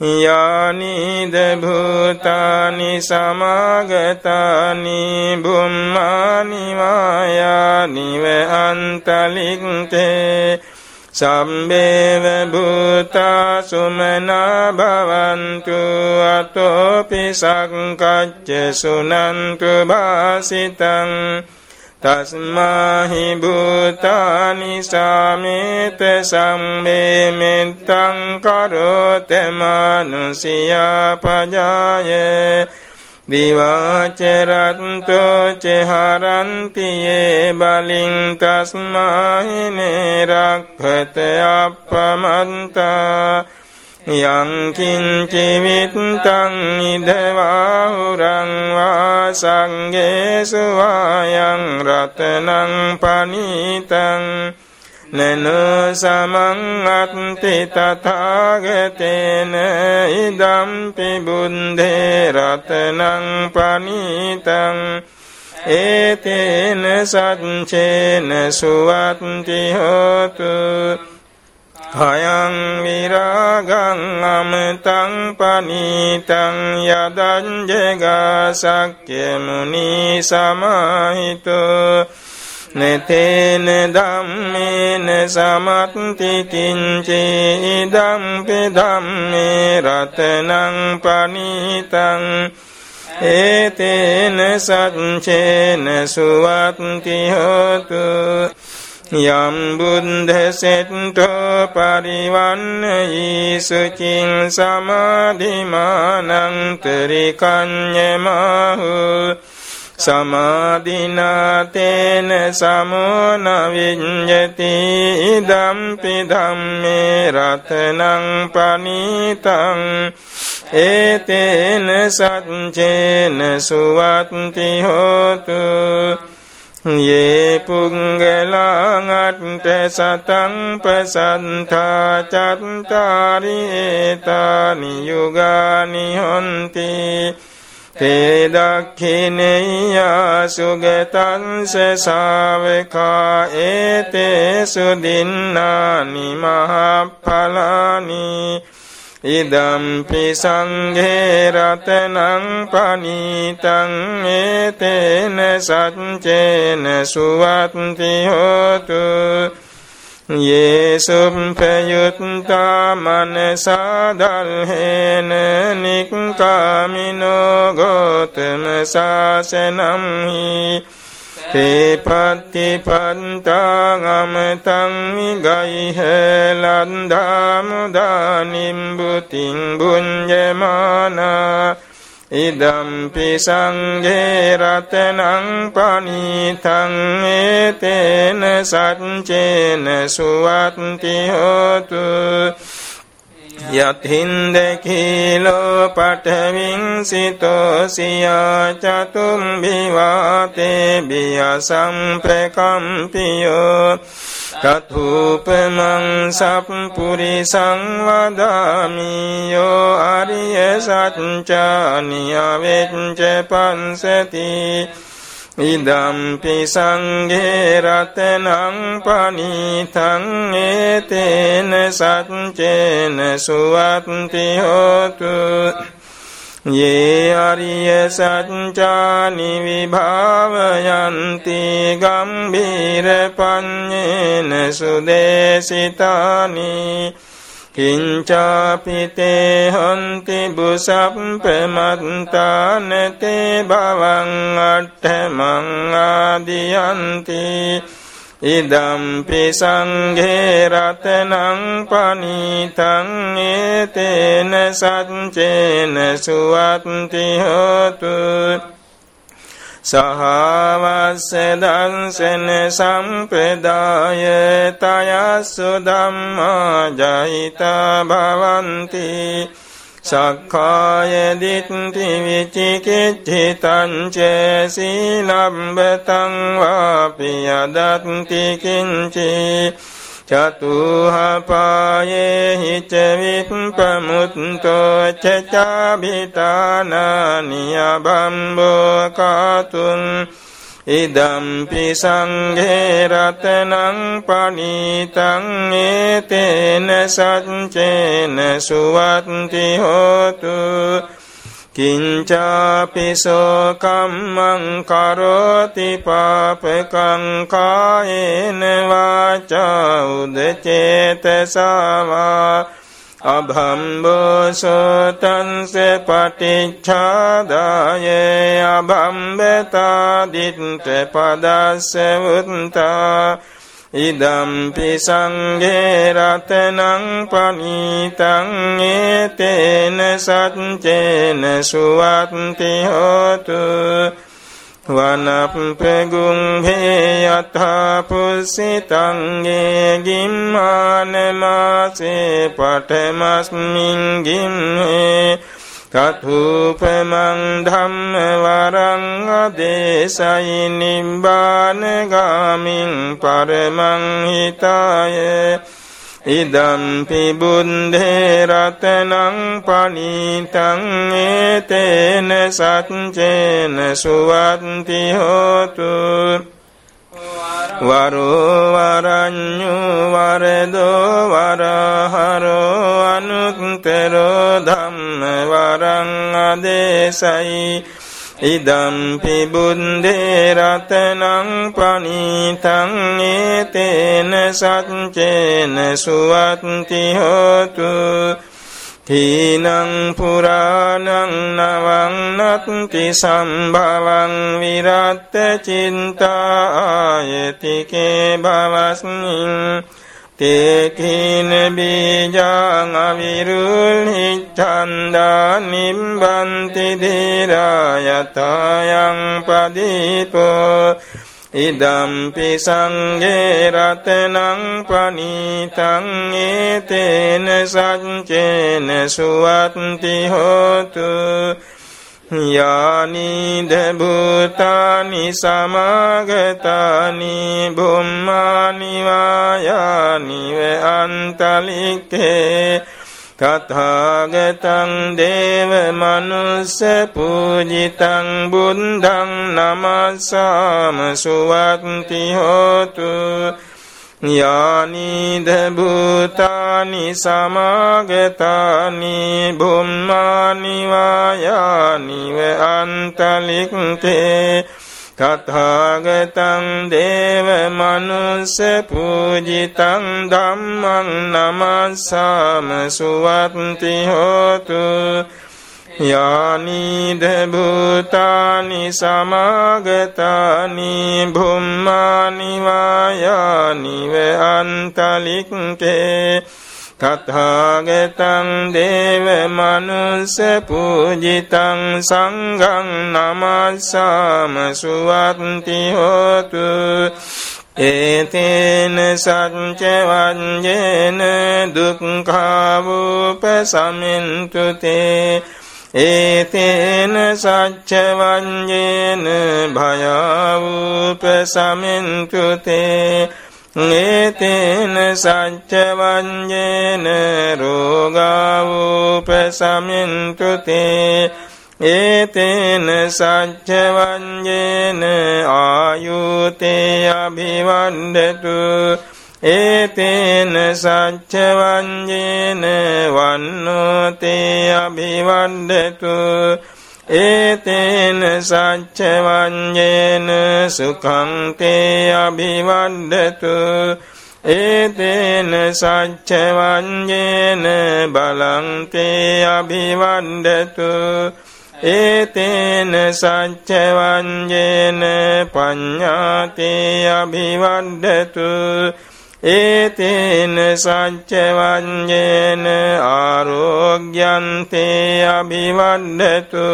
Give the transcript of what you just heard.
යානිද භූතානි සමාගතානි බුම්මානි වායානිව අන්තලික්තේ සම්බේව භූතා සුමනා භවන්තු අතෝපි සංකච්ඡ සුනන්තු භාසිතං තස්මාහි භූතානි සාමේත සම්මේ මෙත්තං කරෝත මනුසියා පජායේ දිවාචරත්තෝ චහරන්තියේ බලින් තස්මාහිනේ රක්ඛත අප්පමන්තා යංකින්චිවිත්තං ඉදවාහුරං වා සංගේසු වායං රතනං පනීතං නන සමං අත්ති තථාගතේන ඉදම්පි බුන්දේ රතනං පනීතං ඒතේන සච්චේන සුවත්ති හෝතු හයං විරාගං අමතං පනීතං යදං ජගසක්්‍ය මුනි සමහිතෝ නතේන ධම්මේන සමත්ති කිංචේ ඉදම්පි ධම්මේ රතනං පනීතං ඒතේන සච්චේන සුවත්ති හෝතු යම් බුද්ධසෙට්ටෝ පරිවන්නයි සුචින් සමාධිමානං ත්‍රිකඤ්ඤමහු සමාධිනාතේන සමෝන විඤ්ඤති ඉදම්පි ධම්මේ රතනං පනීතං ඒතේන සච්චේන සුවත්ති හෝතු ये පුංගලාගට්ට සතං පසන්තා චත්තාරිඒතානි යුගානි හොන්ති තේදක්ඛිනෙයා සුගතන්ස සාවකා ඒතේ සුදින්නානි මහප්ඵලානි ඉදම්පි සංඝේ රතනං පනීතං ඒතේන සච්චේන සුවත්ති හෝතු යේසුම්පයුත්තා මනසාදල්හේන නික්කාමිනෝ ගෝතම සාසනම්හි තේපත්තිපන්තාගමතං ගයිහ ලන්දාමුදානිම්බුතින් බුංජමානා ඉදම්පි සංඝේ රතනං පනීතං ඒතේන සච්චේන සුවත්ති හෝතු යතින්දකීලෝ පටවින් සිතෝසියා චතුම්බිවාතේ බිය සම්ප්‍රකම්පියෝ කතුපමං සප්පුරි සංවදාමියෝ අරිය සච්චානියවෙච්ච පන්සති ඉදම්පි සංඝේ රතනං පනීතං ඒතේන සච්චේන සුවත්ති හෝතු. යේ අරිය සච්චානි විභාවයන්ති ගම්බීර පඤ්ඤේන සුදේසිතානි. කිංචාපිතේ හන්ති බුසප්පමත්තානතේ භවං අට්ඨමං ආදියන්ති ඉදම්පි සංඝේ රතනං පනීතං ඒතේන සච්චේන සුවත්ති හෝතු සහවස්ස දංසන සම්ප්‍රදාය තයස්සු ධම්මා ජහිතා භවන්ති සක්කාය දිට්ඨි විචිකිච්ඡිතං ච සීලම්බතං වාපි යදත්ති කිංචේ. චතුහපායේ හිච විප්පමුත්තෝ චචාබිතානානිය බම්බෝ කාතුන් ඉදම්පි සංඝේ රතනං පනීතං ඒතේන සච්චේන සුවත්ති හෝතු කිංචාපිසෝ කම්මං කරෝති පාපකං කායේන වාචා උදචේතසාවා අභම්බෝසෝතන්ස පටිච්ඡාදාය අභම්බතාදිත්ත පදස්ස වුත්තා ඉදම්පි සංඝේ රතනං පනීතං ඒතේන සච්චේන සුවත්ති හෝතු. වනප්පගුම් හේයතා පුස්සිතංගේ ගිම්මානමාසේ පටමස්මින් ගිම්හේ කතුපමං ධම්ම වරං අදේශයි නිබ්බානගාමින් පරමං හිතාය ඉදම්පි බුද්ධේ රතනං පනීතං ඒතේන සච්චේන සුවත්ති හෝතු. වරෝ වරඤ්ඤු අදේශයි ඉදම්පි බුන්දේ රතනං පනීතං ඒතේන සච්චේන සුවත්ති හෝතු. තීනං පුරාණං නවං නත්ති සම්භවං විරත්ත චින්තා ආයතිකේ භවස්මින් තේකීන බීජං අවිරුල්හි ඡන්දා නිම්බන්ති ධීරායතයන් පදීපෝ ඉදම්පි සංඝේ රතනං පනීතං ඒතේන සච්චේන සුවත්ති හෝතු යානිද භූතානි සමාගතානි බුම්මානි වායානිව අන්තලික්කේ තථාගතං දේව මනුස්ස පූජිතං බුද්ධං නමස්සාම සුවත්ති හෝතු යානිද භූතානි සමාගතානි බුම්මානි වායානිව අන්තලික්කේ තථාගතං දේව මනුස්ස පූජිතං ධම්මං නමස්සාම සුවත්ති හෝතු යානිද භූතානි සමාගතානි භුම්මානි වායානිව අන්තලික්කේ තථාගතං දේව මනුස්ස පූජිතං සංඝං නමස්සාම සුවත්ති හෝතු. ඒතේන සච්ච වඤ්ඤේන දුක්ඛාවූපසමින්තු තේ. ඒතේන සච්චවංජේන භයවූපසමින්තුතේ ඒතේන සච්චවංජේන රෝගාවූපසමින්තුතේ ඒතේන සච්චවංජේන ආයුතේ අභිවන්දතු ඒතේන සච්චවංජේන වන්නෝතේ අභිවන්දතු ඒතේන සච්චවංජේන සුඛංතේ අභිවන්දතු. ඒතේන සච්චවංජේන බලංතේ අභිවන්දතු. ඒතේන සච්චවංජේන පඤ්ඤාතේ අභිවන්දතු. ඒතේන සච්චවංජේන ආරෝග්‍යන්තේ අභිවන්නතු